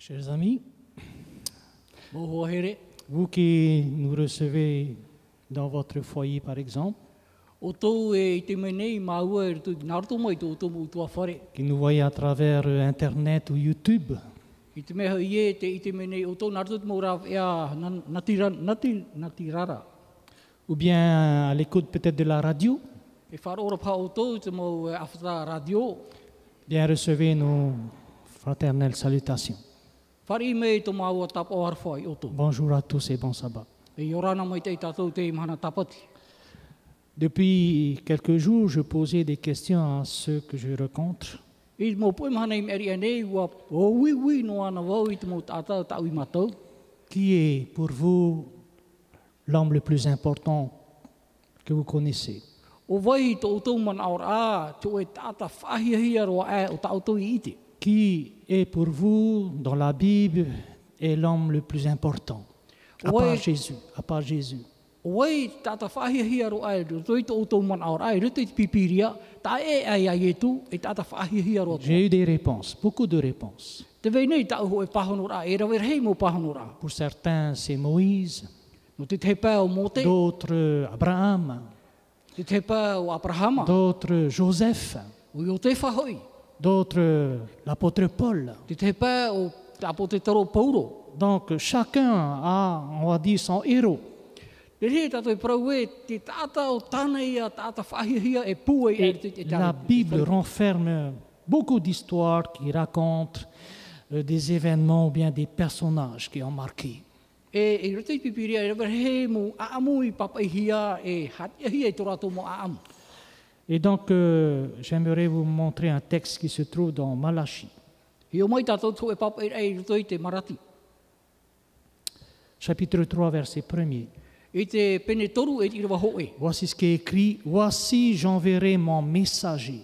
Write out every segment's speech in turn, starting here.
Chers amis, vous qui nous recevez dans votre foyer par exemple, e e qui nous voyez à travers euh, Internet ou YouTube, ou bien à l'écoute peut-être de la radio, E e radio. bien recevez nos fraternelles salutations. Bonjour à tous et bon sabbat. Depuis quelques jours, je posais des questions à ceux que je rencontre. Qui est pour vous l'homme le plus important que vous connaissez? Qui est pour vous dans la Bible est l'homme le plus important À part Jésus, à part Jésus. Wai tāta whahia hia roa e, roi tō tō man aur a, rito i te pipiria, tā e ai ai e tū, e tāta whahia hia tō. J'ai eu des réponses, beaucoup de réponses. Te vei nei tā uho e pahonora, e rawer hei mō pahonora. Pour certains, c'est Moïse, No te te pā o Mote, d'autres Abraham, te te pā o Abrahama, d'autres Joseph, o i o te whahoi, d'autres l'apôtre Paul. Donc chacun a, on va dire, son héros. Et la. Bible renferme beaucoup d'histoires qui racontent euh, des événements ou bien des personnages qui ont marqué. Et donc, euh, j'aimerais vous montrer un texte qui se trouve dans Malachie, chapitre 3, verset 1er. I te pene toru e tira waho e. Voici ce qui est écrit, Voici j'enverrai mon messager.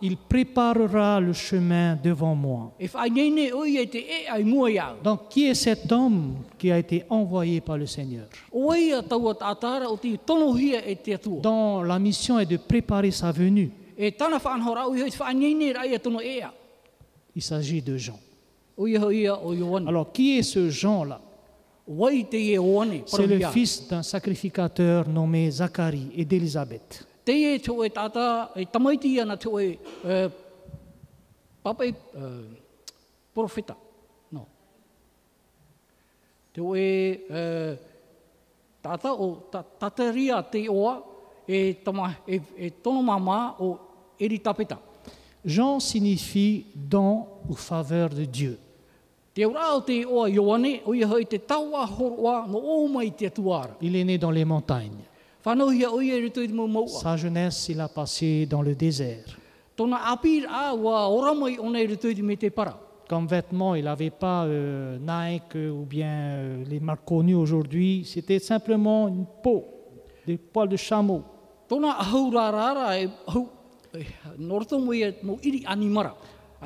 Il préparera le chemin devant moi. E e e. Donc, qui est cet homme qui a été envoyé par le Seigneur? E dont la mission est de préparer sa venue. E e e. Il s'agit de Jean. Alors, qui est ce Jean-là? C'est le fils d'un sacrificateur nommé Zacharie et d'Élisabeth. E e e e e, e, e. Jean signifie don ou faveur de Dieu. Il est né dans les montagnes. Maua. Sa jeunesse, il a passé dans le désert. Comme vêtements, il n'avait pas euh, Nike euh, ou bien euh, les marques connues aujourd'hui. C'était simplement une peau, des poils de chameau. E e,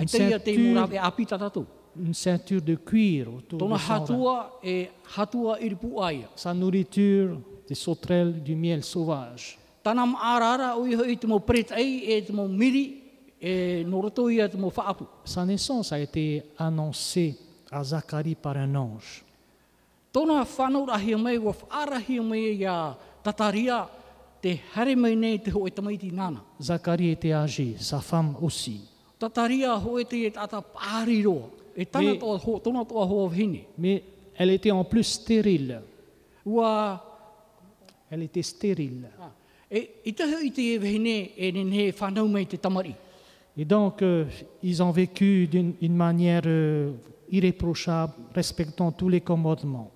Ceinture. Une ceinture de cuir autour de son e. Sa nourriture, des sauterelles, du miel sauvage. E e. Sa naissance a été annoncée à Zacharie par un ange. Zacharie était âgé, sa femme aussi. Vihine. Mais elle était en plus stérile. Elle était stérile. Ah. Et donc, euh, ils ont vécu d'une une manière euh, irréprochable, respectant tous les commandements.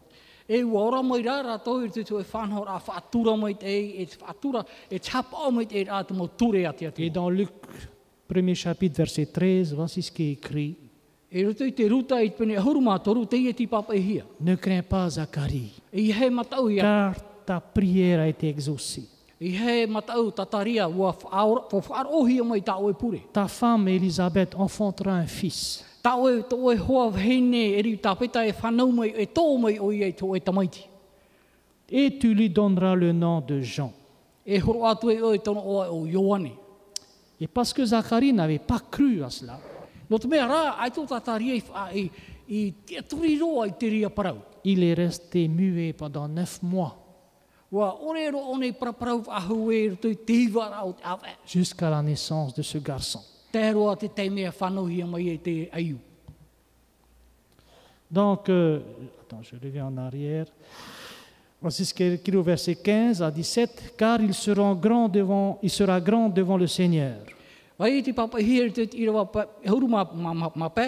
E ua ora mai rā rātou i te tu e whanau rā whaatura mai te ei, e te whaatura, e tapa mai te e rā te mo ture ati ati. Et dans Luc, premier chapitre, verset 13, voici ce qui est écrit. E ruto i te ruta i te pene huru mātoru, te ia ti papa i hia. Ne crains pas, Zacharie, E i he matau ia, car ta prière a été exaucée. i he matau tataria, ua whaarohia mai tā oe pure. Ta femme Élisabeth enfantera un fils. Tā oe, tō oe hoa vihine, e ri tāpeta e whanau mai, e tō mai o ia i tō e tamaiti. Et tu lui donneras le nom de Jean. E horo atu e oe tono oa o Ioane. Et parce que Zacharie n'avait pas cru à cela, No te mea rā, ai tō tātāria i, i, i te turi roa i te ria parau. il est resté muet pendant neuf mois, jusqu'à la naissance de ce garçon. E. Donc, euh, attends, je reviens en arrière. Voici ce qui est écrit au verset 15 à 17, car il sera grand devant, il sera grand devant le Seigneur. Vai te papa hia te i rawa pa, huru ma, ma, ma, ma pē,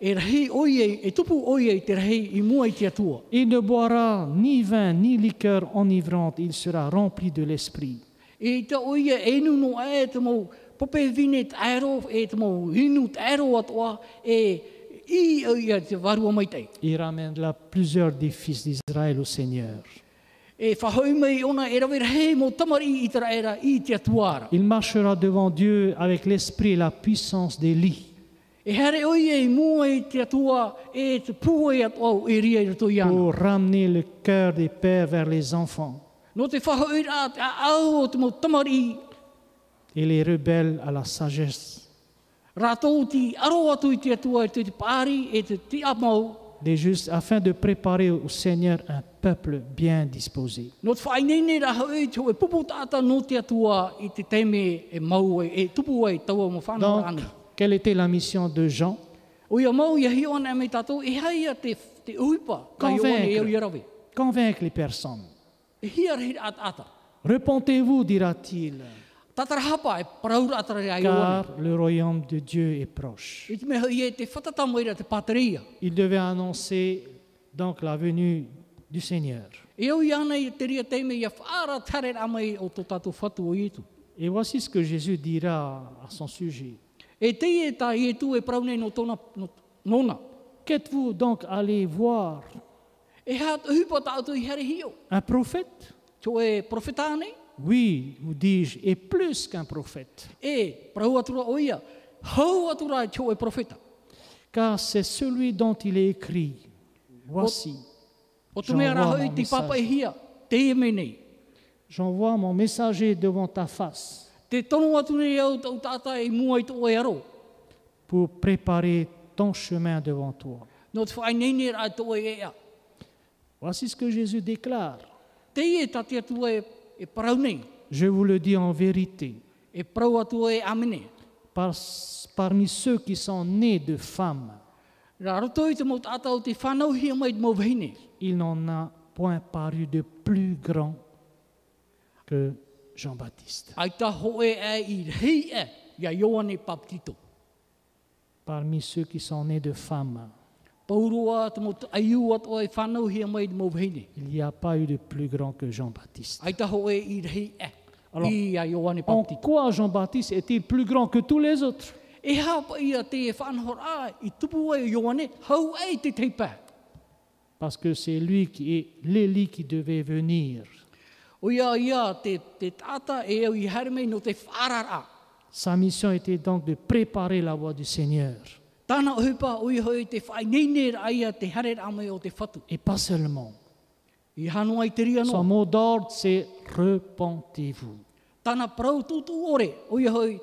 e rahi oie, e tupu oie i te rahi i mua i te atua. Il ne boira ni vin ni liqueur enivrante, il sera rempli de l'Esprit. E te oie e nuno e te mou pope vine te aero, e te mou hinu te aero atoa, e i oia te varua mai tei. Il ramènera plusieurs des fils d'Israël au Seigneur. Il marchera devant Dieu avec l'esprit et la puissance d'Élie, E te atua, e e pour ramener le cœur des pères vers les enfants. Et les rebelles à la sagesse, Des justes, afin de préparer au Seigneur un peuple bien disposé. Donc, quelle était la mission de Jean? E e rawe. Convaincre les personnes. Repentez-vous, dira-t-il, E car le royaume de Dieu est proche. E. Il devait annoncer donc la venue du Seigneur. E. Et voici ce que Jésus dira à son sujet. Qu'êtes-vous donc allé voir? Un prophète? Oui, vous dis-je, et plus qu'un prophète. e e e profeta. Car c'est celui dont il est écrit. Voici, J'envoie mon e j'envoie mon messager devant ta face pour préparer ton chemin devant toi. Voici ce que Jésus déclare. E e, e. Je vous le dis en vérité, E e par- parmi ceux qui sont nés de femmes, il n'en a point paru de plus grand que Jean-Baptiste. E e. Baptito. Parmi ceux qui sont nés de femmes, il n'y a pas eu de plus grand que Jean-Baptiste. Alors, En Jean-Baptiste est-il plus grand que tous les autres? Parce que c'est lui qui est l'Élie qui devait venir. Sa mission était donc de préparer la voie du Seigneur. Tāna hupa o i hoi te whai neine aia te hare amai o te whatu. Et pas seulement. I hanua i te ria Son mot d'ordre, c'est repentez-vous, Tāna prau tutu ore i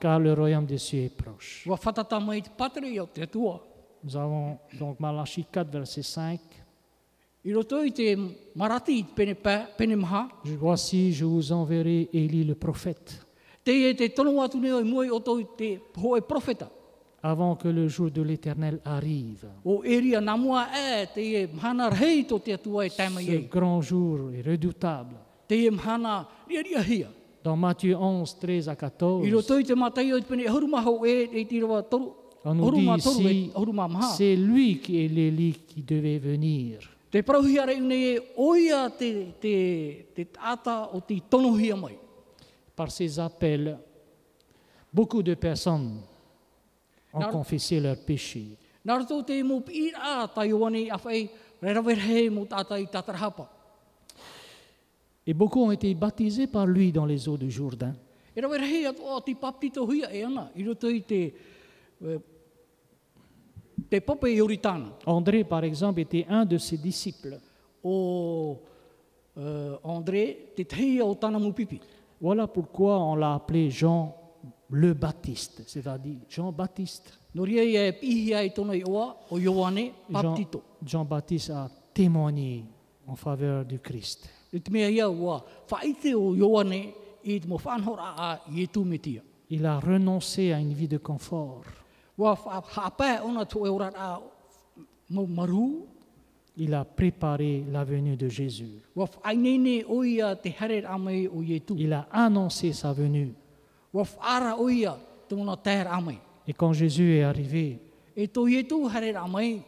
car le royaume des cieux est proche. Wa whatata mai te patri o te tua. Nous avons donc Malachie 4, verset 5. I roto i te marati i te pene, pā, pene maha. Je- Voici, je vous enverrai Élie le prophète, Avant que le jour de l'Éternel arrive. E e e Ce grand jour est redoutable. Dans Matthieu 11, 13 à I 14, roto i te matai o i te pene huruma hau e e te rawa toru. on nous dit ici, c'est lui qui est l'Élie qui devait venir. Par ses appels, beaucoup de personnes ont confessé leurs péchés. Nā rato te mo pira a tai oane a whai rerawer he mo tata i tatarahapa. Et beaucoup ont été baptisés par lui dans les eaux du Jourdain. André, par exemple, était un de ses disciples. Uh, André. Voilà pourquoi on l'a appelé Jean le Baptiste, c'est-à-dire Jean-Baptiste. Jean-. Jean-Baptiste a témoigné en faveur du Christ. Il a renoncé à une vie de confort. Il a préparé la venue de Jésus. Il a annoncé sa venue. Et quand Jésus est arrivé, E e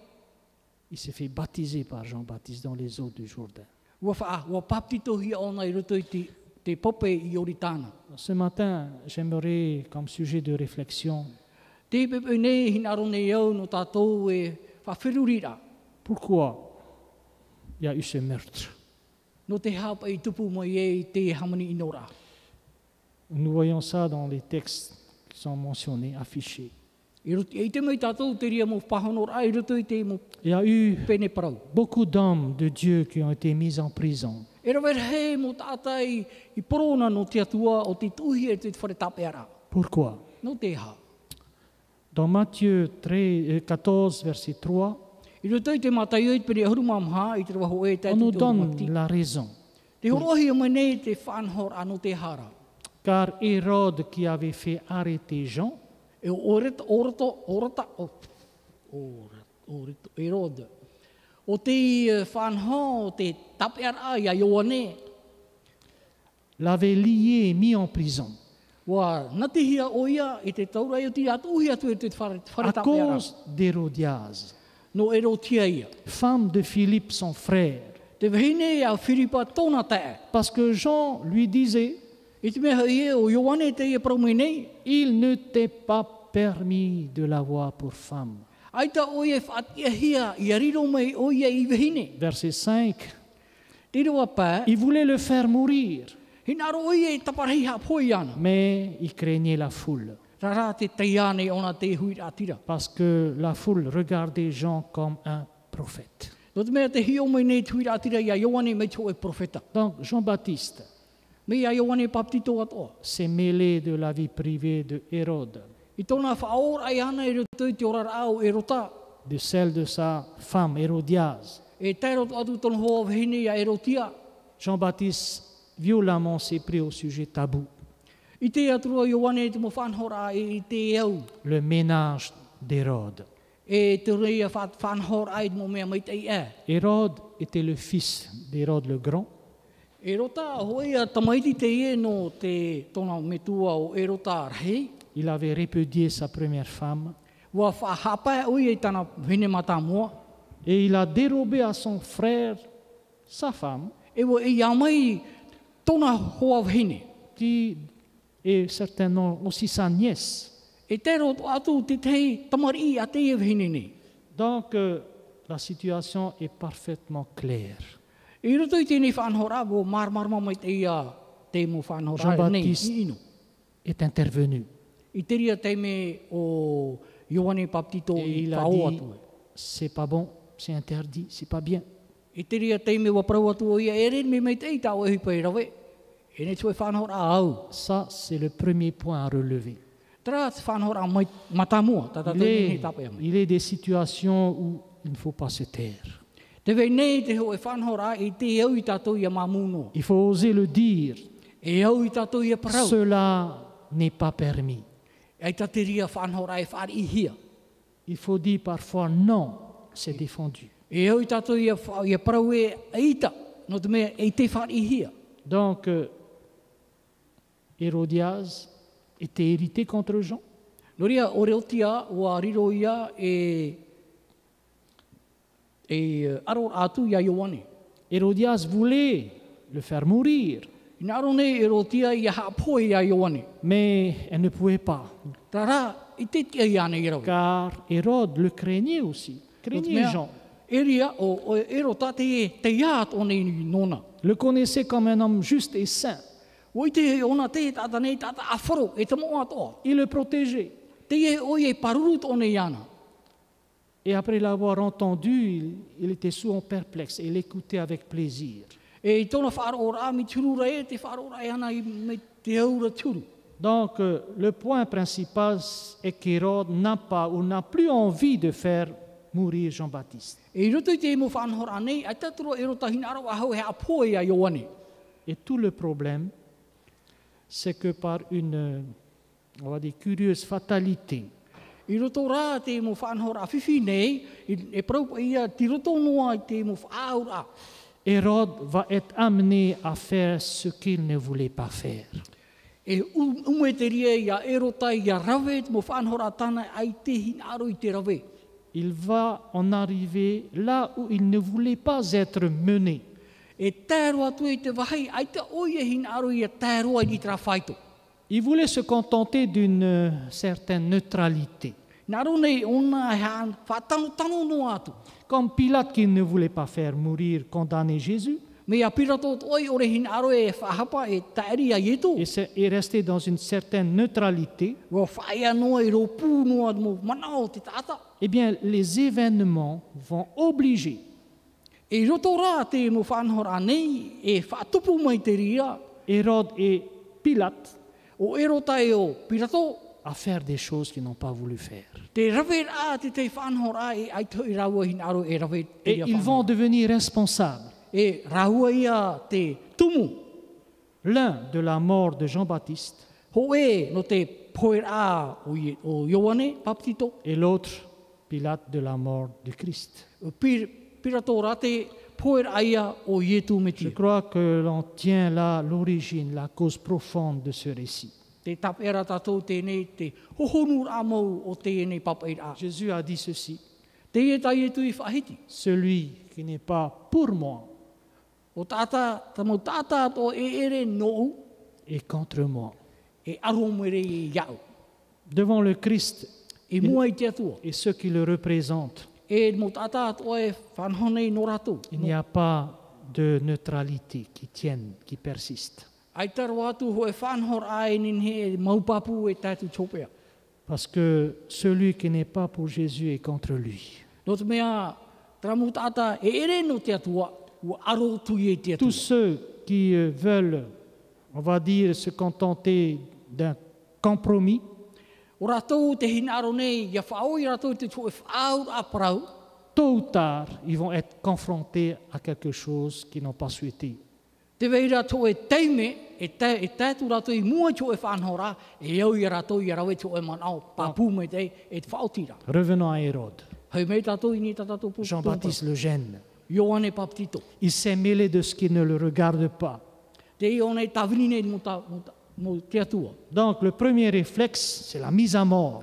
il s'est fait baptiser par Jean-Baptiste dans les eaux du Jourdain. Ce matin, j'aimerais, comme sujet de réflexion, e pourquoi il y a eu ce meurtre? Nous voyons ça dans les textes qui sont mentionnés, affichés. Il y a eu beaucoup d'hommes de Dieu qui ont été mis en prison. Pourquoi? Dans Matthieu 13, euh, 14, verset 3, I roto i te matai i te pere ahurumamha i te waho e te on nous donne la raison. Car Hérode, qui avait fait arrêter Jean, E e eh, Ioane, l'avait lié et mis en prison. À cause d'Hérodias, femme de Philippe, son frère. Parce que Jean lui disait, I te mea i e o Ioane te ia praumei nei. il ne t'est pas permis de l'avoir pour femme. Verset 5, Te rewa pā, il voulait le faire mourir, hinaro o ia i taparahi ha poi ana. mais il craignait la foule. Parce que la foule regardait Jean comme un prophète. Donc Jean-Baptiste Atoa. s'est mêlé de la vie privée de Hérode, de celle de sa femme Hérodias. Jean-Baptiste violemment s'est pris au sujet tabou, le ménage d'Hérode. Hérode était le fils d'Hérode le Grand. E rota tamaiti te e no te tōna metua o e rota rei. Il avait répudié sa première femme Wa whahapa ui e tana hine mata mua. et il a dérobé à son frère sa femme, E wa e ia mai tōna hoa hine. qui est certainement aussi sa nièce. E te roto atu te tei tamari a te e hine ni. Donc euh, la situation est parfaitement claire. I roto i tēnei whanhora wo mar mar mai te mo Jean-Baptiste. Est intervenu I te ria te me o Ioane Baptito et i il a whao dit atu. c'est pas bon, c'est interdit, c'est pas bien. I te ria te me wa prau atu o ia e ren me mai te i tau e hipa i rawe. E ne tue whanhora au. Ça, c'est le premier point à relever. Il est, ni il est des situations où il ne faut pas se taire. Il faut oser le dire. Cela n'est pas permis. Il faut dire parfois non, c'est défendu. E e e. Donc, euh, Hérodias était irrité contre Jean. No ria o reo tia ua riro ia e e uh, aro atu ia Ioane. Hérodias voulait le faire mourir, mais elle ne pouvait pas, car Hérode le craignait aussi, craignait Jean. Ria o, o ro tate te ia o nei nona. Le connaissait comme un homme juste et saint. Il le protégeait. Te e o e paruru to nei ana. Et après l'avoir entendu, il, il était souvent perplexe et l'écoutait avec plaisir. E e e. Donc, euh, le point principal est qu'Hérode n'a pas ou n'a plus envie de faire mourir Jean-Baptiste. E e. Et tout le problème, c'est que par une, euh, on va dire, curieuse fatalité, I roto rā te mo whanhora a whiwhi nei, i- e prau ia ti roto noa i te mo whaura. Hérode va être amené à faire ce qu'il ne voulait pas faire. E u- ume te ria ia e rawe te mo whanhora tana ai te hina aro i te rawe. Il va en arriver là où il ne voulait pas être mené. E tēro atu i te wahai, ai te oia hina aro ia tēroa i tra whaito. Il voulait se contenter d'une certaine neutralité. Comme Pilate qui ne voulait pas faire mourir, condamner Jésus, e e c'est- est resté dans une certaine neutralité, tata. eh bien, les événements vont obliger E e. Hérode et Pilate Pirato. à faire des choses qu'ils n'ont pas voulu faire. Et ils vont devenir responsables, l'un de la mort de Jean-Baptiste Baptito. et l'autre, Pilate, de la mort du Christ. Je crois que l'on tient là l'origine, la cause profonde de ce récit. Jésus a dit ceci, e e celui qui n'est pas pour moi e est contre moi. e iau. Devant le Christ E atua. et ceux qui le représentent, Il n'y a pas de neutralité qui tienne, qui persiste. E. Parce que celui qui n'est pas pour Jésus est contre lui. Tous ceux qui euh, veulent, on va dire, se contenter d'un compromis, O rātou te hina aro nei, ia whao i rātou te tō e whao a parau, tôt ou tard, ils vont être confrontés à quelque chose qu'ils n'ont pas souhaité. te veira tō e teime, e, te, e tātu rātou i mua tō e whanhora, e au i rātou i rawe tō e manao, papu me te, e te whaotira. Revenons à Hérode. Hei mei tātou i ni tātou pū. Jean-Baptiste le gêne. Ioane Baptito. Il s'est mêlé de ce qui ne le regarde pas. Te i one tawini nei mo, Donc le premier réflexe, c'est la mise à mort.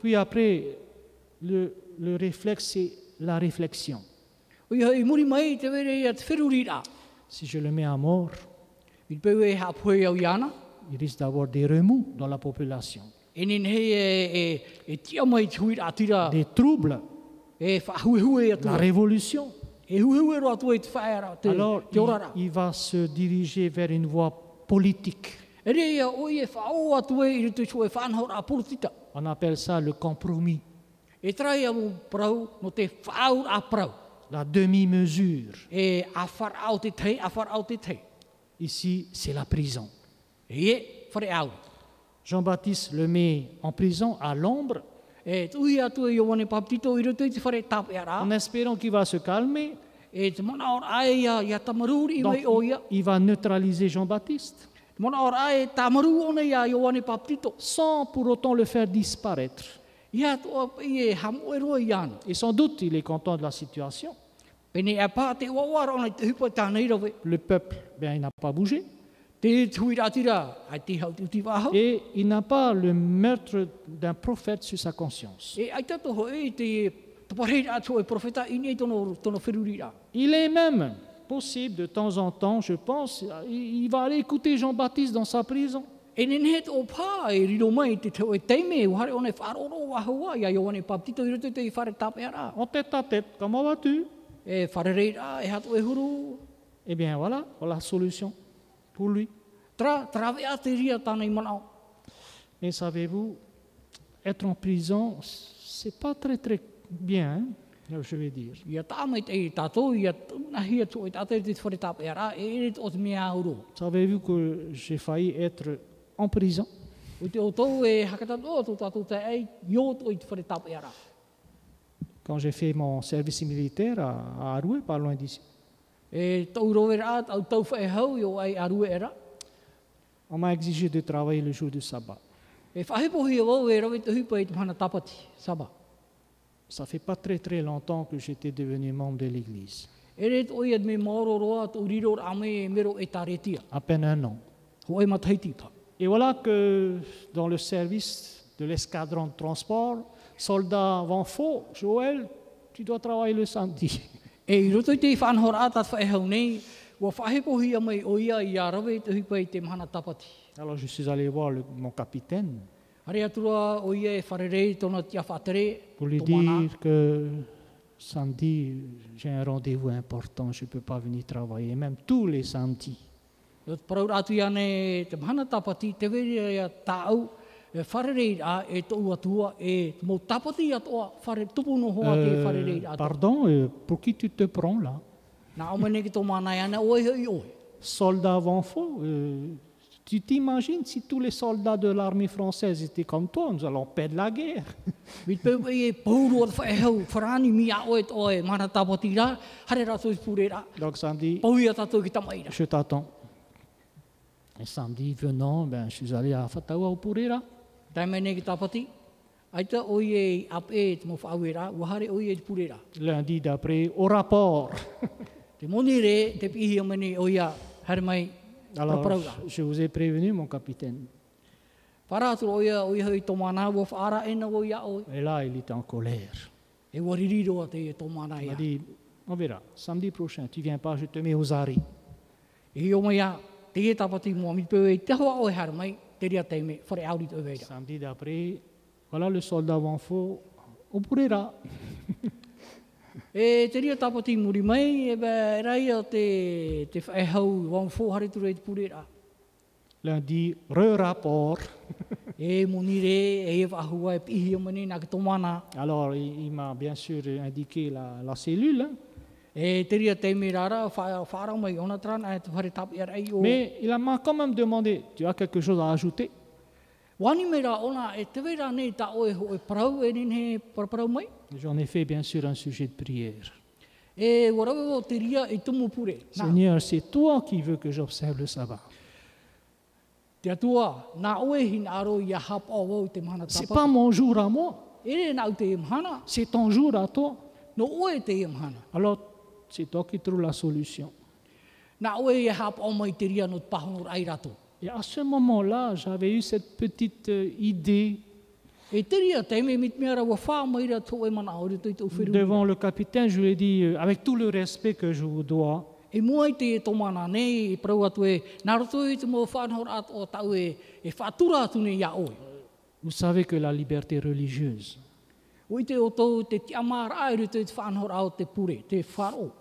Puis après, le, le réflexe, c'est la réflexion. Si je le mets à mort, e il risque d'avoir des remous dans la population, E e, des troubles, la révolution. Alors il, il va se diriger vers une voie politique. E e e portita. On appelle ça le compromis, la demi-mesure. Ici, c'est la prison. Jean-Baptiste le met en prison à l'ombre En espérant qu'il va se calmer. Donc, il va neutraliser Jean-Baptiste sans pour autant le faire disparaître. Et sans doute, il est content de la situation. Le peuple, bien, il n'a pas bougé. Et il n'a pas le meurtre d'un prophète sur sa conscience. Il est même possible, de temps en temps, je pense, il va aller écouter Jean-Baptiste dans sa prison. En tête à tête, comment vas-tu? Eh bien, voilà, voilà la solution pour lui. Tra. Mais savez-vous, être en prison, c'est pas très très bien. hein. Je vais dire. E. Savez-vous que j'ai failli être en prison e quand j'ai fait mon service militaire à, à Aroué, pas loin d'ici. On m'a exigé de travailler le jour du sabbat. E e saba. Ça fait pas très très longtemps que j'étais devenu membre de l'église. E. À peine un an. Et voilà que dans le service de l'escadron de transport, soldat Van Faux, Joël, tu dois travailler le samedi. E i roto i te whanhor ātat whae hau nei, wa whahepo hi a mai o ia i a rawe te hupa i te mana tapati. Alors je suis allé voir le- mon capitaine Hare atura o ia e wharerei tōna tia whatere, pour lui dire que samedi, j'ai un rendez-vous important, je ne peux pas venir travailler, même tous les samedis. O te parau atu i ane te mana tapati, te vere ia tāu, e wharerei a e atua, e te mō tapati atoa, whare tupu no hoa te wharerei atoa. pardon, euh, pour qui tu te prends là Nā o mene ki tō mana i ana, oe hoi oe. Soldat Van Faux, euh, tu t'imagines si tous les soldats de l'armée française étaient comme toi, nous allons perdre la guerre. Mit peu e pauru o te whae hau, wharani mi a oe tō mana tapati rā, hare rato i pure rā, Donc samedi, ki je t'attends. Et samedi venant, ben, je suis allé à Fatawa au Pourera. Lundi d'après, au rapport. Alors, je vous ai prévenu, mon capitaine. Et là, il était en colère. e e Il m'a dit, on verra, samedi prochain, tu viens pas, je te mets aux arrêts. Samedi d'après, voilà le soldat Van Faux au Pourera. E te ria tapati muri mai, e bē, rai o te, te whae hau, wang fō hare ture te pure rā. Lundi, re-rapport. E moni re, e. Alors, il, il m'a bien sûr indiqué la, la cellule, hein. Mais il m'a quand même demandé, tu as quelque chose à ajouter? E e e. J'en ai fait bien sûr un sujet de prière. Seigneur, c'est toi qui veux que j'observe le sabbat. C'est pas mon jour à moi, c'est ton jour à toi. Alors, c'est toi qui trouves la solution. Rato. Et à ce moment-là, j'avais eu cette petite euh, idée E e devant le capitaine. Je lui ai dit, euh, avec tout le respect que je vous dois, E e e e, e, e vous savez que la liberté religieuse, O i te o tō te te amara ai ruto i te whanhor au te pure, te wharo.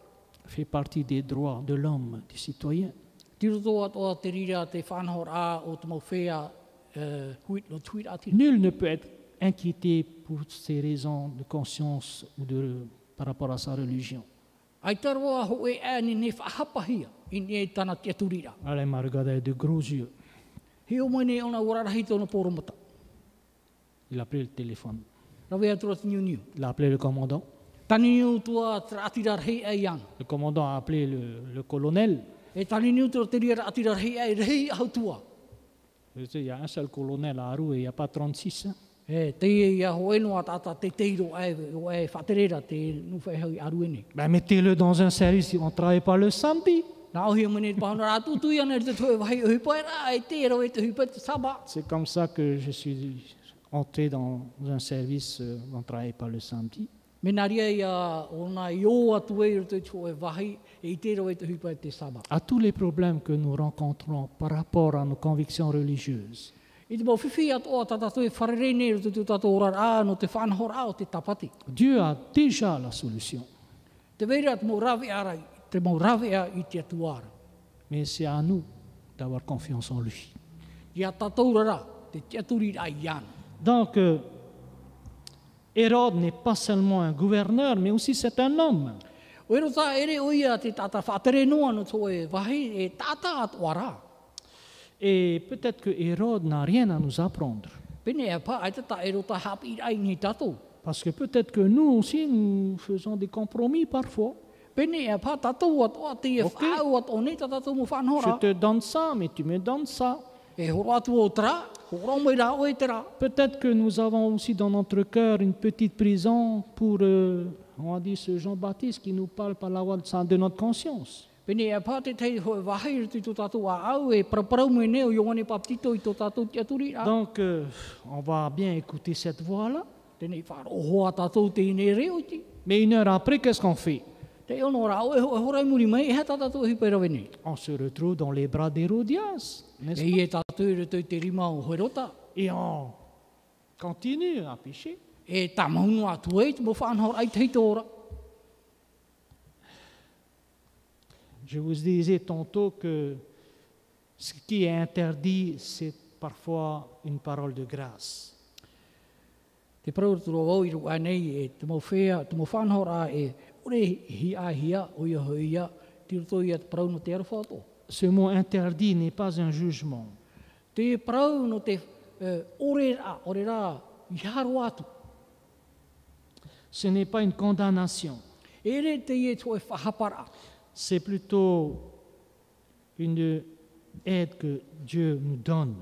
fait partie des droits de l'homme, du citoyen. Tiro tō atoa te rira te whanhor a o te mau whea huit no tuit ati. Nul ne peut être inquiété pour ses raisons de conscience ou de, par rapport à sa religion. Elle m'a regardé avec de gros yeux. Il a pris le téléphone. Il a appelé le commandant. Le commandant a appelé le, le colonel. E Il y a un seul colonel à Arou et il n'y a pas 36. hein. E e. Ben, mettez-le dans un service, on ne travaille pas le samedi. E e e saba. C'est comme ça que je suis entré dans un service, euh, on ne travaille pas le samedi. À tous les problèmes que nous rencontrons par rapport à nos convictions religieuses. Dieu a déjà la solution. Te veira te mau rawe ara, te mau rawe a i te atuara. Mais c'est à nous d'avoir confiance en lui. Donc, euh, Hérode n'est pas seulement un gouverneur, mais aussi c'est un homme. E e. Et peut-être que Hérode n'a rien à nous apprendre. Parce que peut-être que nous aussi, nous faisons des compromis parfois. E pā tatou atoa te Ok. whāu at o ne tatou mo Je te donne ça, mais tu me donnes ça. Peut-être que nous avons aussi dans notre cœur une petite prison pour, euh, on a dit, ce Jean-Baptiste qui nous parle par la voix de notre conscience. Donc, euh, on va bien écouter cette voix-là. Mais une heure après, qu'est-ce qu'on fait? E e e. On se retrouve dans les bras d'Hérodias, E e. Et on continue à pécher. E e. Je vous disais tantôt que ce qui est interdit, c'est parfois une parole de grâce. Te parau turo wau i ruka nei e te mo whea, te mo whanhor a e Ce mot interdit n'est pas un jugement. Atu. Ce n'est pas une condamnation. E. C'est plutôt une aide que Dieu nous donne.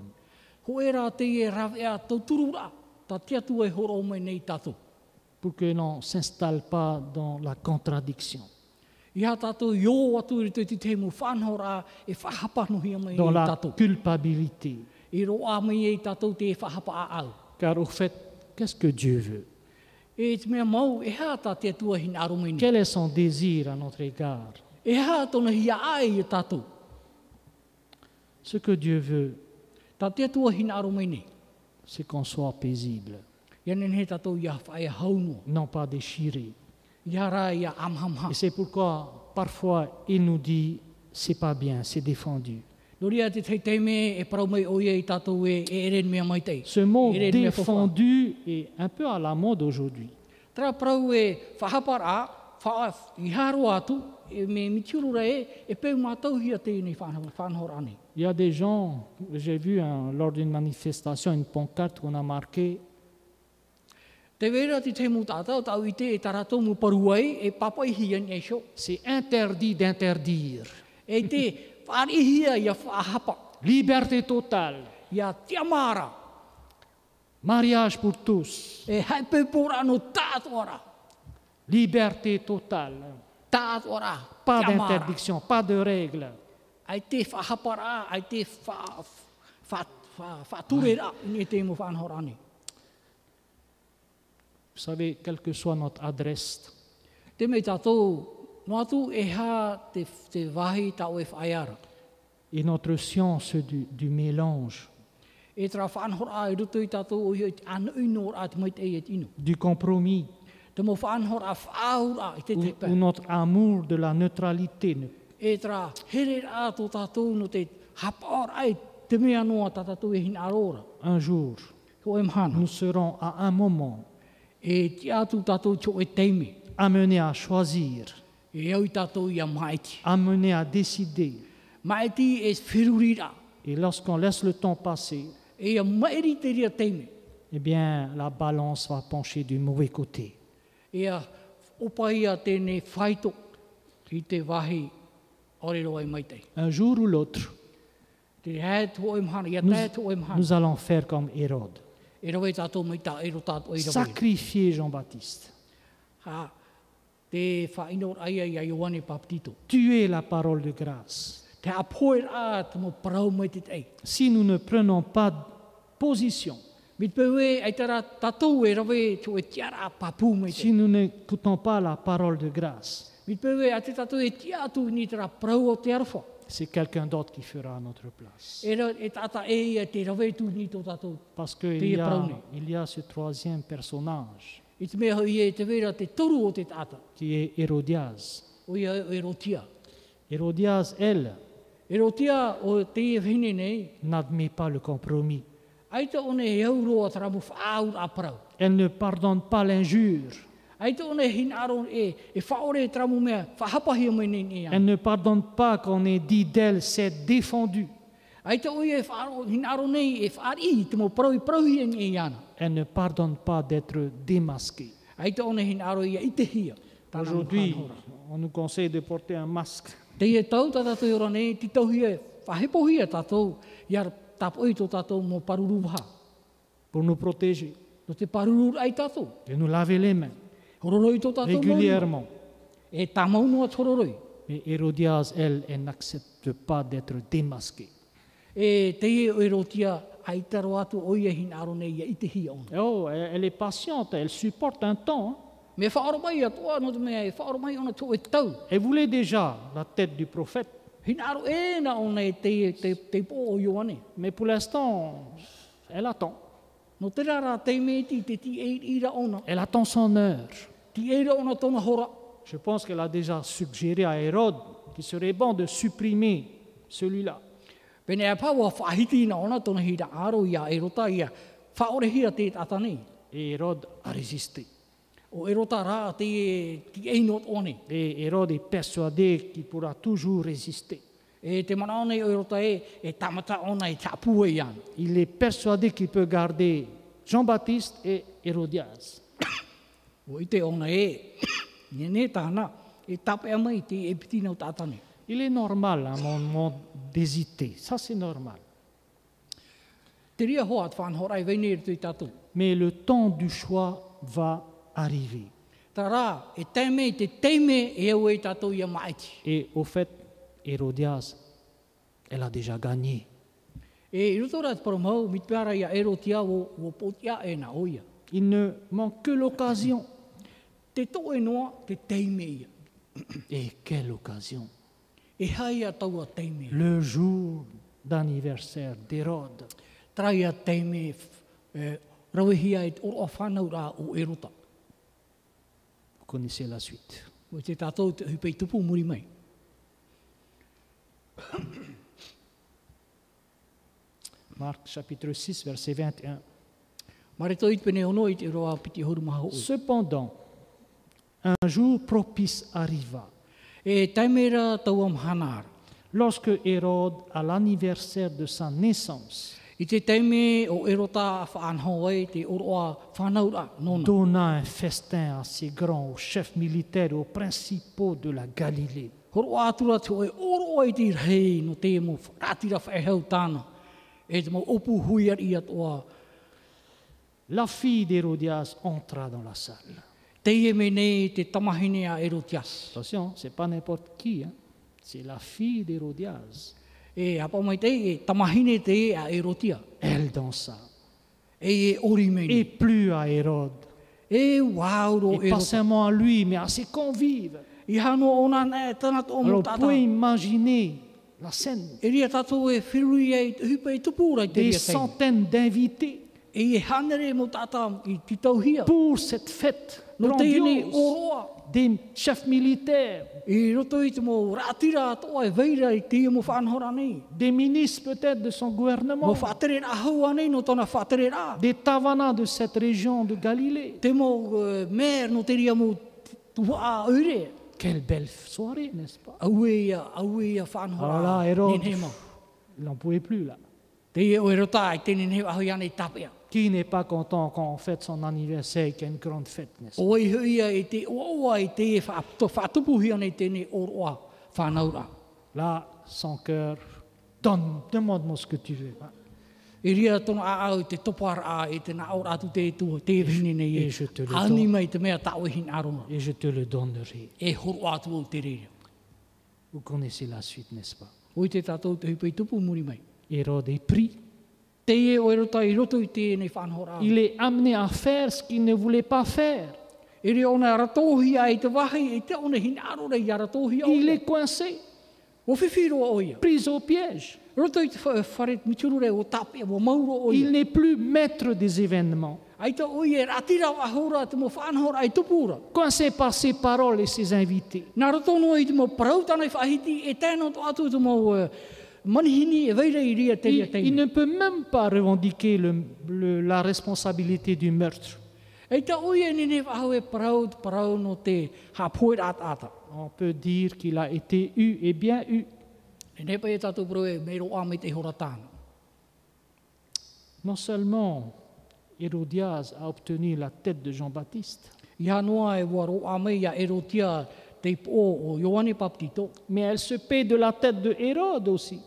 Pour que l'on ne s'installe pas dans la contradiction, e dans la culpabilité. Car au fait, qu'est-ce que Dieu veut? E e. Quel est son désir à notre égard? Ce que Dieu veut, c'est qu'on soit paisible, Non pas déchiré. Et c'est pourquoi, parfois, il nous dit, c'est pas bien, c'est défendu. E e e. Ce mot défendu est un peu à la mode aujourd'hui. Il y a des gens, j'ai vu hein, lors d'une manifestation une pancarte qu'on a marqué C'est interdit d'interdire. E te wharihia ia whahapa, Liberté totale. Mariage pour tous. e Liberté totale. Pas d'interdiction, pas de règles te whahapara, ai te wha, wha, wha, whaturera, ni te mu whanhor ane. Vous savez, quelle que soit notre adresse, et notre science du, du mélange, E du compromis, ou, ou notre amour de la neutralité, ne- E e un jour, nous serons à un moment E tō e à choisir, E au i tātou i a maiti. amenés à décider. Et lorsqu'on laisse le temps passer, eh bien, la balance va pencher du mauvais côté. Un jour ou l'autre, nous allons faire comme Hérode. Sacrifier Jean-Baptiste. Tuer la parole de grâce. Si nous ne prenons pas position, e si nous n'écoutons pas la parole de grâce, C'est quelqu'un d'autre qui fera à notre place. Parce qu'il y, a, il y a ce troisième personnage qui est Hérodias. E rotia. Hérodias, elle, rotia o te whine nei. n'admet pas le compromis. Ai te one he auroa tara mu whaaur a parau. Elle ne pardonne pas l'injure. E, e. Elle ne pardonne pas qu'on ait dit d'elle c'est défendu. E e ana. Elle ne pardonne pas d'être démasquée. Aujourd'hui, on nous conseille de porter un masque. E pour nous protéger, de nous laver les mains Régulièrement. Mais Hérodias, elle, elle n'accepte pas d'être démasquée. Oh, elle, est patiente, elle supporte un temps. hein. E. Elle voulait déjà la tête du prophète, e e mais pour l'instant, elle attend. Elle attend son heure. Je pense qu'elle a déjà suggéré à Hérode qu'il serait bon de supprimer celui-là. Et Hérode a résisté. Et Hérode est persuadé qu'il pourra toujours résister. E e e. Il est persuadé qu'il peut garder Jean-Baptiste et Hérodias. Il est normal à un moment d'hésiter. Ça, c'est normal. Mais le temps du choix va arriver. Et au fait, Hérodias, elle a déjà gagné. Il ne manque que l'occasion. Te noa, te. Et quelle occasion E hai a. Le jour d'anniversaire d'Hérode. Trai a teime, e, rawehia oro a whanau rā o rota. Vous connaissez la suite. O te tātou te hupei tupu muri mai. Marc chapitre 6, verset 21. Mare tō i te pene ono i te roa piti horu maha o. Cependant, un jour propice arriva, E taimera hanara. lorsque Hérode, à l'anniversaire de sa naissance, donna un festin assez grand aux chefs militaires et aux principaux de la Galilée. E. La fille d'Hérodias entra dans la salle. Attention, c'est pas n'importe qui, hein. c'est la fille d'Hérodias. E e. Elle dansa. E. Et plus à Hérode. E wauro Et pas seulement à lui, mais à ses convives. Alors, vous pouvez imaginer la scène. Des centaines d'invités pour cette fête Grandiose. oroa. I roto mo e veira i mo whanhora nei. des ministres peut-être de son gouvernement, no tona des tavannas de cette région de Galilée. Te mo uh, mer no te ria mo tua a ure. Quelle belle soirée, n'est-ce pas e e Alors là, Hérode, il n'en pouvait plus là. Te e ahu tapea. Qui n'est pas content quand on fête son anniversaire, qu'il y a une grande fête, n'est-ce pas? E. Là, son cœur, donne, demande-moi ce que tu veux. Et je te le donne. Et je te le donnerai. E. Vous connaissez la suite, n'est-ce pas? Hérode est pris. Il est amené à faire ce qu'il ne voulait pas faire. Il est coincé, pris au piège. Il n'est plus maître des événements. Coincé par ses paroles et ses invités. Il, ne peut même pas revendiquer le- le- la responsabilité du meurtre. E e. On peut dire qu'il a été eu et bien eu. E. Non seulement Hérodias a obtenu la tête de Jean-Baptiste, mais elle se paie de la tête de Hérode aussi.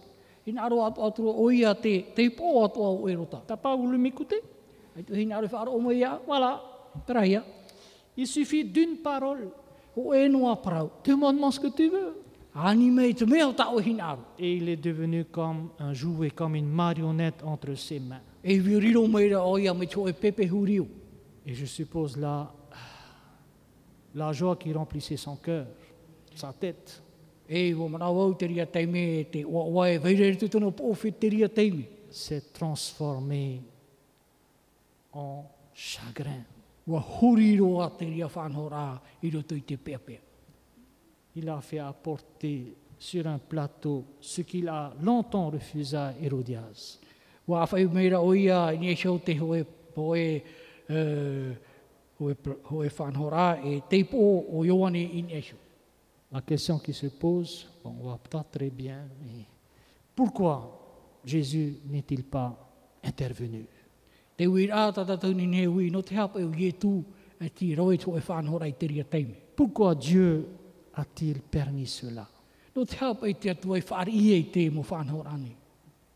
Ina aro atu atu o ia te, te po atu au erota. T'as pas voulu m'écouter Ai tu hina aro whaaro o mai ia, Voilà. pera ia. Il suffit d'une parole. O e noa parau. Demande-moi ce que tu veux. Ani mei te mea o ta o hina aro. Et il est devenu comme un jouet, comme une marionnette entre ses mains. E viriro mai ra o ia me cho e pepe hurio. Et je suppose là, la joie qui remplissait son cœur, sa tête, E s'est transformée en chagrin. Il a fait apporter sur un plateau ce qu'il a longtemps refusé à Hérodias. La question qui se pose, on voit pas très bien, mais pourquoi Jésus n'est-il pas intervenu? Ne e e e. Pourquoi Dieu a-t-il permis cela?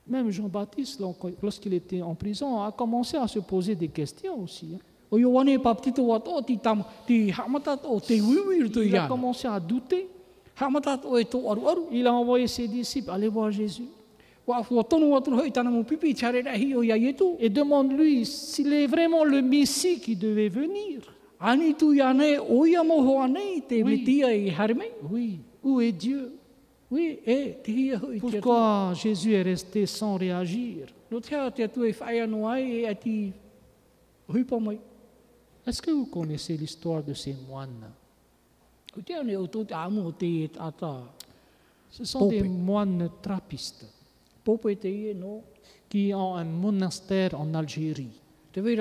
Même Jean-Baptiste, lorsqu'il était en prison, a commencé à se poser des questions aussi. hein. O Ioane Baptito wa tō ti tama, ti hamata o te wiwi ruto i Il a commencé à douter. O e tō aru aru. Il a envoyé ses disciples aller voir Jésus et demande-lui s'il est vraiment le Messie qui devait venir. Oui. haremei. Oui, où est Dieu? Ui, e. Pourquoi Jésus est resté sans réagir? Est-ce que vous connaissez l'histoire de ces moines? Ce sont des moines trappistes qui ont un monastère en Algérie. Il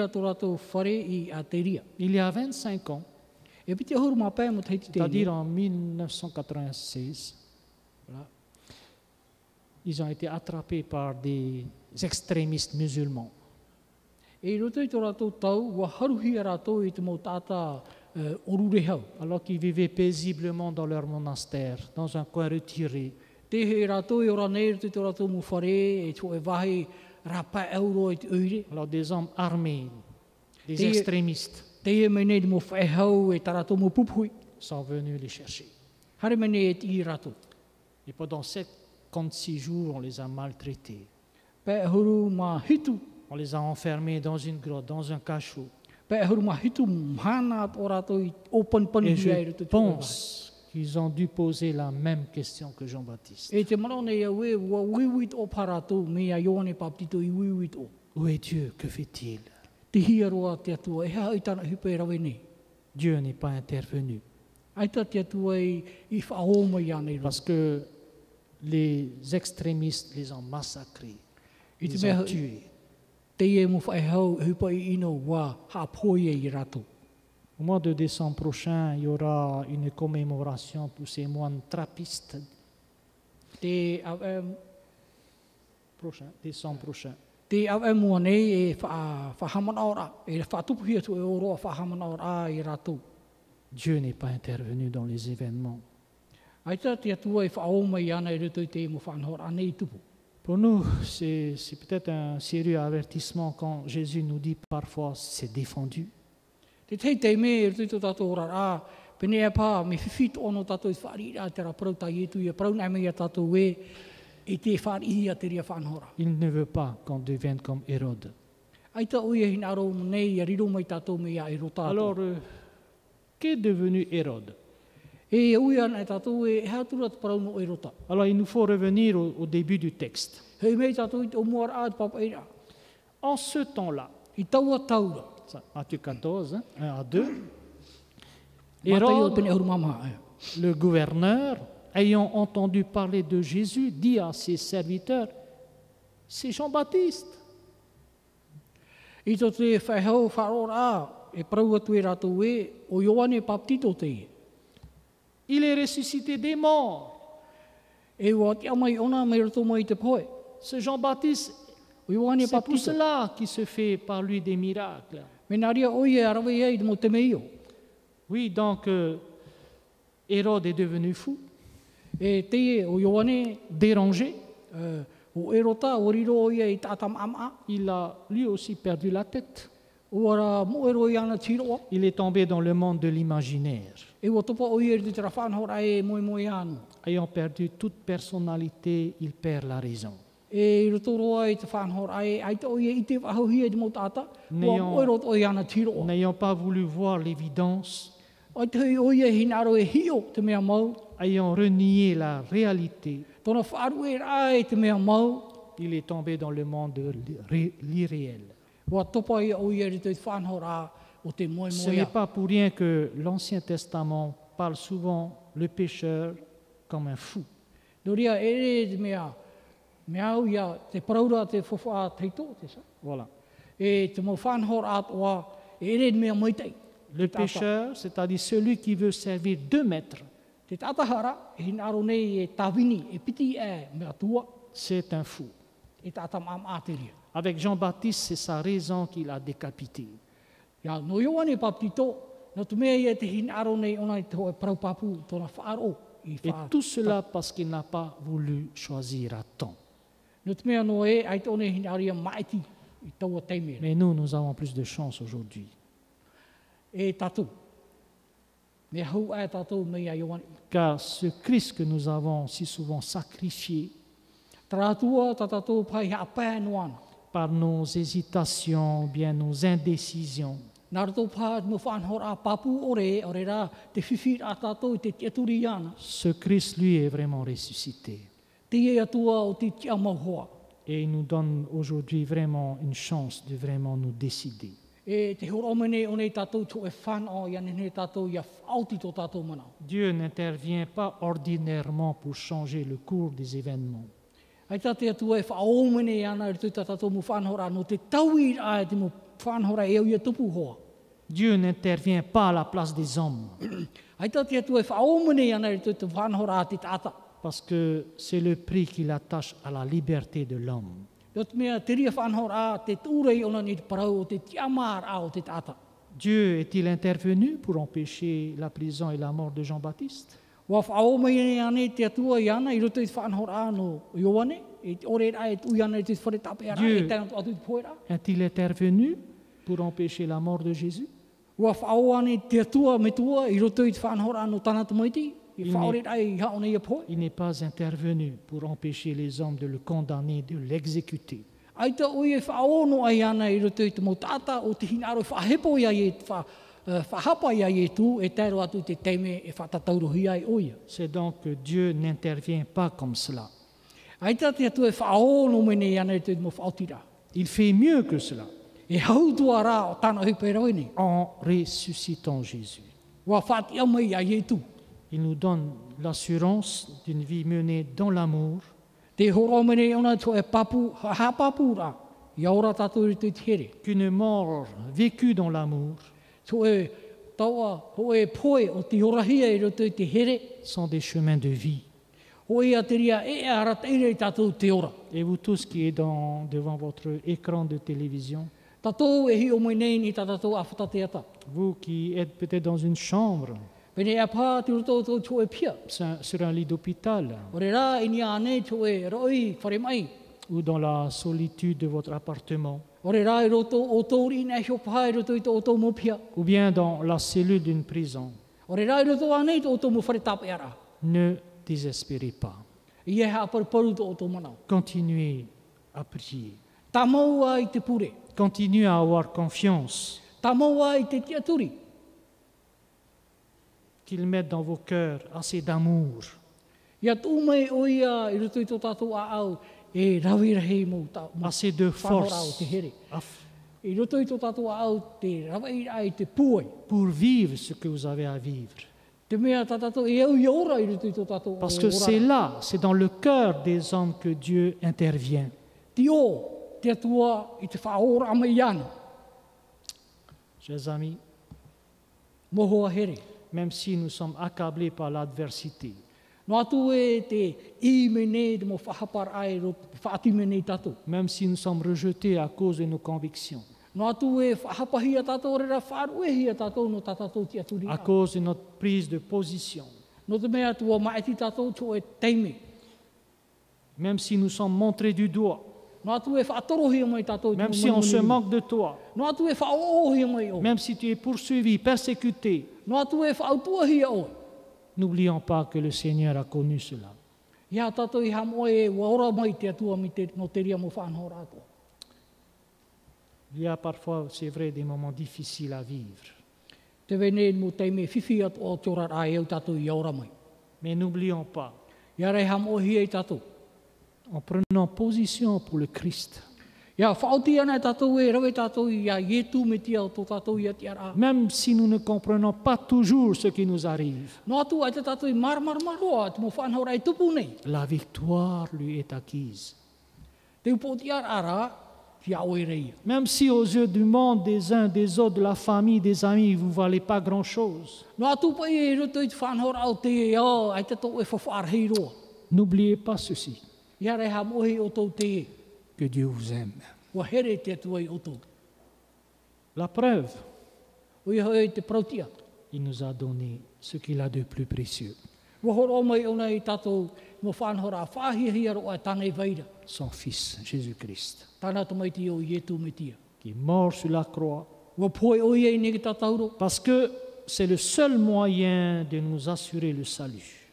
y a 25 ans, c'est-à-dire en 1996, voilà, ils ont été attrapés par des extrémistes musulmans. E roto i tō rātou tau, wa haruhi a rātou i te mō tāta uh, orure hau. Alors qu'ils vivaient paisiblement dans leur monastère, dans un coin retiré. Te he rātou i ora nei roto i tō rātou mu whare, e tō e wahi rapa euro i te uire. Alors des hommes armés, des Et- extrémistes Te e mene i mo whae hau e tā rātou mo pupui. sont venus les chercher. Hare mene e te i rātou. Et pendant 56 jours, on les a maltraités. Pē huru mā hitu, On les a enfermés dans une grotte, dans un cachot. Et je pense qu'ils ont dû poser la même question que Jean-Baptiste. E. Où est Dieu Que fait-il? E e. Dieu n'est pas intervenu. Roa. Parce que les extrémistes les ont massacrés. Ils mea ont tués. Te ie mo whae hau hipa i ino wā hapoi e i rato. Au mois de décembre prochain, il y aura une commémoration pour ces moines trappistes. Te au em, Prochain, décembre prochain. te au em mua nei e wha, whahamana ora, e whatupu hia tu e oroa whahamana ora i rato. Dieu n'est pas intervenu dans les événements. Aita te atua i whaoma i ana i ruto i te mo whanhora anei i tupu. Pour nous, c'est peut-être un sérieux avertissement quand Jésus nous dit parfois c'est défendu. Il ne veut pas qu'on devienne comme Hérode. E e. Alors, euh, qu'est devenu Hérode? Alors, il nous faut revenir au, au début du texte. Hei mei tātou i te omuar a te papa ira. En ce temps-là, Matthieu 14, hein, 1 à 2, Mātai o Hérode, mama. le gouverneur, ayant entendu parler de Jésus, dit à ses serviteurs, c'est Jean-Baptiste. I Il est ressuscité des morts. E poe. Ce Jean-Baptiste, c'est pour cela qu'il se fait par lui des miracles. E. Oui, donc euh, Hérode est devenu fou, E te e dérangé. uh, tātam ama. Il a lui aussi perdu la tête. Il est tombé dans le monde de l'imaginaire, Ayant perdu toute personnalité, il perd la raison. N'ayant pas voulu voir l'évidence, ayant renié la réalité, il est tombé dans le monde de l'irré- l'irréel. Ce n'est pas pour rien que l'Ancien Testament parle souvent le pécheur comme un fou. Voilà. E. Le pécheur, c'est-à-dire celui qui veut servir deux maîtres, e e c'est un fou. Avec Jean-Baptiste, c'est sa raison qu'il a décapité. Ia, no ioane paptito, no tu mea ia te hinaro nei ona i te hoe praupapu, tōna whaaro i Et tout cela parce qu'il n'a pas voulu choisir à temps. No te mea no e, ai tōne hinaria maiti i taua teimere. Mais nous, nous avons plus de chance aujourd'hui. E ia ioane. Car ce Christ que nous avons si souvent sacrifié par nos hésitations, ou bien nos indécisions, Ce Christ, lui, est vraiment ressuscité. Et il nous donne aujourd'hui vraiment une chance de vraiment nous décider. E e. Dieu n'intervient pas ordinairement pour changer le cours des événements. E. Dieu n'intervient pas à la place des hommes, parce que c'est le prix qu'il attache à la liberté de l'homme. Dieu est-il intervenu pour empêcher la prison et la mort de Jean-Baptiste? E e Dieu. Est-il intervenu pour empêcher la mort de Jésus. Il n'est pas intervenu pour empêcher les hommes de le condamner, de l'exécuter. C'est donc que Dieu n'intervient pas comme cela. E. Il fait mieux que cela En ressuscitant Jésus. Il nous donne l'assurance d'une vie menée dans l'amour, e qu'une mort vécue dans l'amour. E sont des chemins de vie. E. Et vous tous qui êtes dans- devant votre écran de télévision, E vous qui êtes peut-être dans une chambre, e e sur un- lit d'hôpital, ou dans la solitude de votre appartement, ou bien dans la cellule d'une prison, ne désespérez pas. Continuez à prier. Continuez à avoir confiance qu'il mette dans vos cœurs assez d'amour e tā. mo assez de force pour vivre ce que vous avez à vivre. E Parce que c'est là, c'est dans le cœur des hommes que Dieu intervient. Ti o, te atua i te whaora ama i ana. Chers amis, même si nous sommes accablés par l'adversité, e même si nous sommes rejetés à cause de nos convictions, e à cause de notre prise de position, e même si nous sommes montrés du doigt, Même si on se moque de toi, même si tu es poursuivi, persécuté, n'oublions pas que le Seigneur a connu cela. Il y a parfois, c'est vrai, des moments difficiles à vivre, mais n'oublions pas, en prenant position pour le Christ, e même si nous ne comprenons pas toujours ce qui nous arrive, la victoire lui est acquise. Même si aux yeux du monde, des uns, des autres, de la famille, des amis, vous ne valez pas grand-chose, e e n'oubliez pas ceci, Que Dieu vous aime. La preuve, il nous a donné ce qu'il a de plus précieux, son Fils Jésus-Christ, qui est mort sur la croix, parce que c'est le seul moyen de nous assurer le salut.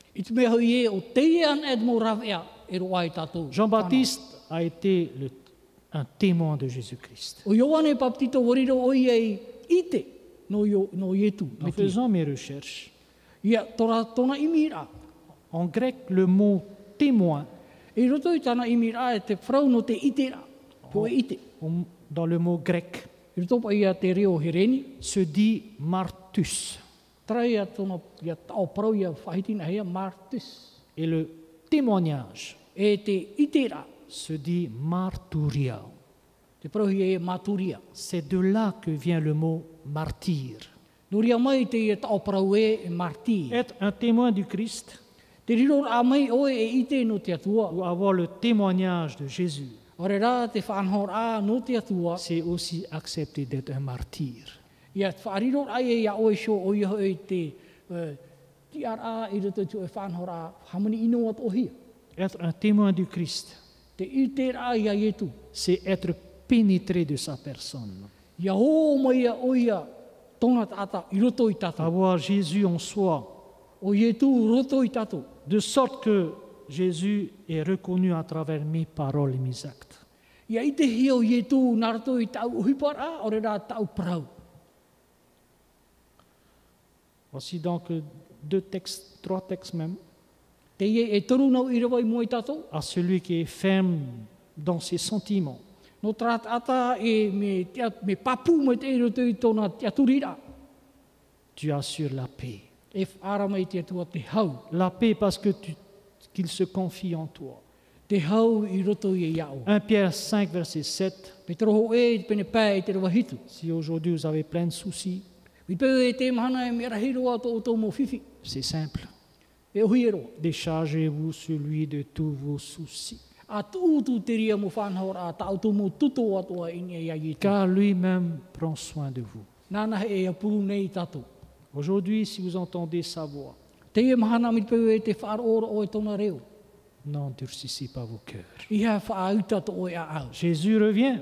Jean-Baptiste a été le- un témoin de Jésus-Christ. O Ioane Baptito wariro o i ite no, io, no ietu En tia. faisant mes recherches, en grec, le mot témoin, au- dans le mot grec, se dit martus. Et le témoignage E te ite ra. se dit marturia. Maturia. C'est de là que vient le mot martyr. Être un témoin du Christ e ou avoir le témoignage de Jésus, c'est aussi accepter d'être un martyr. Être un témoin du Christ, c'est être pénétré de sa personne. Avoir Jésus en soi, de sorte que Jésus est reconnu à travers mes paroles et mes actes. Voici donc deux textes, trois textes même, à celui qui est ferme dans ses sentiments, e tu assures la paix. E. La paix parce que qu'il se confie en toi. Te hau i roto i e iao. 1 Pierre 5, verset 7. Me toro ho e. Si aujourd'hui vous avez plein de soucis, e e c'est simple. Déchargez-vous sur lui de tous vos soucis. Car lui-même prend soin de vous. E puru nei tato. Aujourd'hui, si vous entendez sa voix, Te mahana mi pēu te whaarora o tōna reo. n'endurcissez pas vos cœurs. Jésus revient.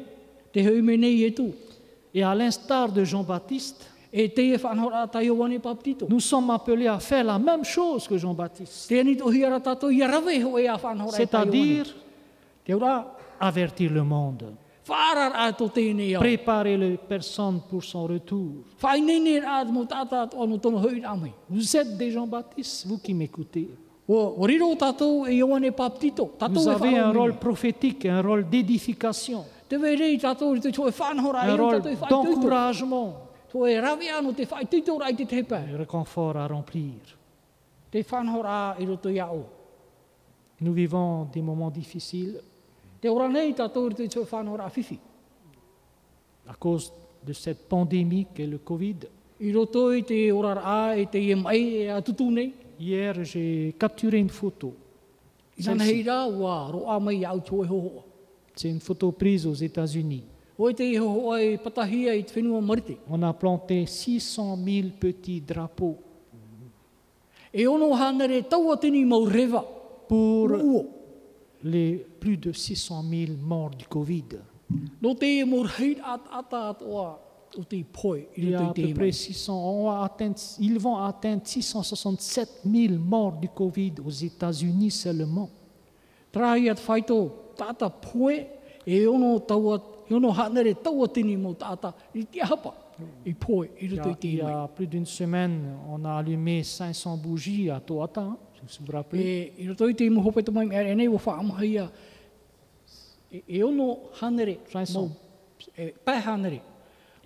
Et à l'instar de Jean-Baptiste, Nous sommes appelés à faire la même chose que Jean-Baptiste, c'est-à-dire avertir le monde, préparer les personnes pour son retour. Vous êtes des Jean-Baptiste, vous qui m'écoutez. E Vous e avez un rôle prophétique, un rôle d'édification, e un rôle d'encouragement E un réconfort à remplir. Nous vivons des moments difficiles à cause de cette pandémie qu'est le Covid. Hier, j'ai capturé une photo. C'est une photo prise aux États-Unis. On a planté 600 000 petits drapeaux E pour les plus de 600 000 morts du Covid. E Il y a à i te peu e près mai. 600, on va atteindre, ils vont atteindre 667 000 morts du Covid aux États-Unis seulement. Trahi at Il y a, plus d'une semaine, on a allumé 500 bougies à Toata, hein, si vous vous rappelez. E e e,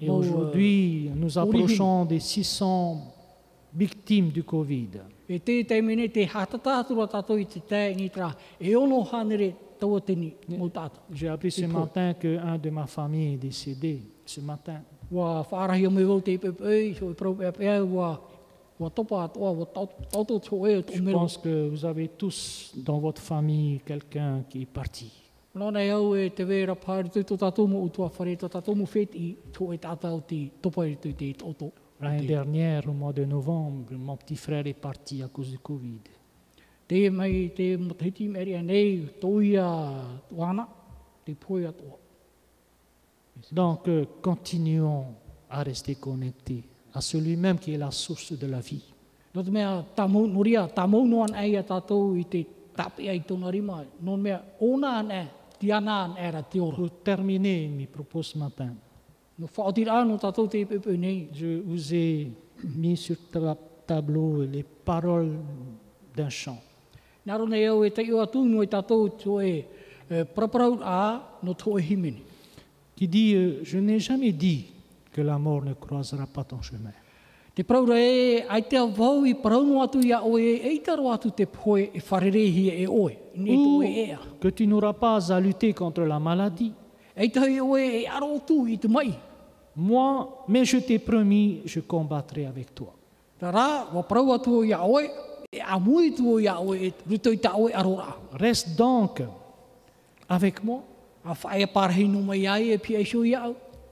Et aujourd'hui, nous origine. approchons des 600 victimes du Covid. E J'ai appris ce matin qu'un de ma famille est décédé. Ce matin. Je pense que vous avez tous dans votre famille quelqu'un qui est parti. L'année dernière, au mois de novembre, mon petit frère est parti à cause du Covid. Te mai te nei, te. Donc, continuons à rester connectés à celui-même qui est la source de la vie. Mea, noan i te ai rima. Mea, ona an e, an te ora. Pour terminer mes propos ce matin, Nō whaotira no tātou te pepe nei. je vous ai mis sur le tableau les paroles d'un chant. Nā rona e au e te iwa tū no tātou tō e e, praparau a no tō e himeni. qui dit euh, Je n'ai jamais dit que la mort ne croisera pas ton chemin. Te praura e, ai te wau i parauno atu ia oe, e itaro atu te poe e wharerehi e oe, ne tō e ea. que tu n'auras pas à lutter contre la maladie. E tahi oe e aro tū i te mai. Moi, mais je t'ai promis, je combattrai avec toi. Tā rā, wa parau atu ia oe, Reste donc avec moi,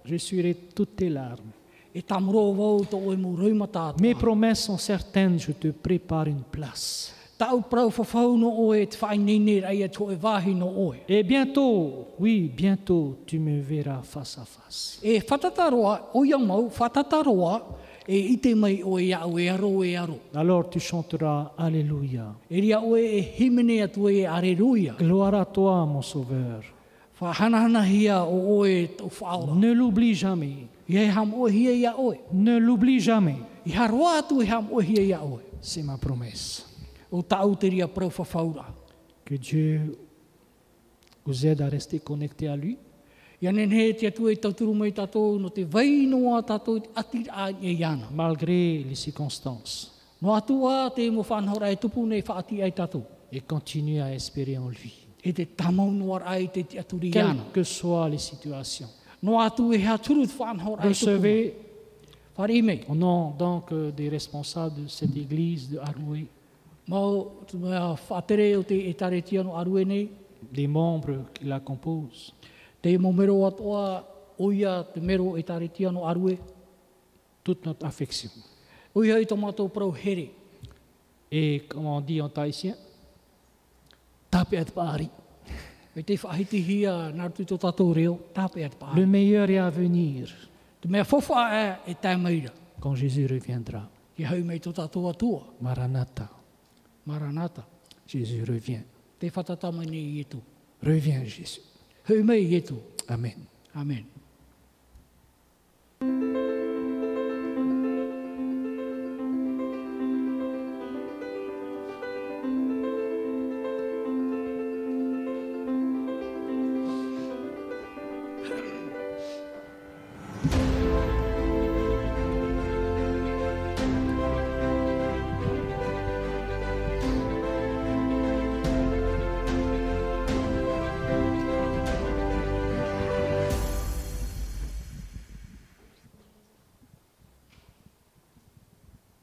je suivrai toutes tes larmes. Mes promesses sont certaines, je te prépare une place. Et bientôt, oui, bientôt, tu me verras face à face. E whatataroa, e ite mai o e au e aro e aro. Alors tu chanteras Alléluia. E ria oe e himene atu e areruia. Gloire à toi, mon Sauveur. Whahanahana hia o oe tō whaora. Ne l'oublie jamais. I hei ham oe hia ia oe. Ne l'oublie jamais. I haroa atu ham oe hia ia oe. C'est ma promesse. O tau te ria prau whawhaura. Que Dieu vous aide à rester connecté à lui. Malgré les circonstances, e et continue à espérer en lui, E quelles que soient les situations. E. Recevez au nom donc euh, des responsables de cette église de e nei. des membres qui la composent, Te mo mero atoa oia te mero e tare tia no arue. toute notre affection. Oia i tomato prau here. Comme on dit en tahitien, tape et pari. Me te whahiti hia nā tu tō tātou reo. Tāpe at pā. Le meilleur est à venir Te mea whawha e e meira. quand Jésus reviendra. Ki hau mei tō tātou atua. Maranatha, Maranata. Jésus revient. Te whatatama nei i etu. Reviens Jésus. Amen. Amen.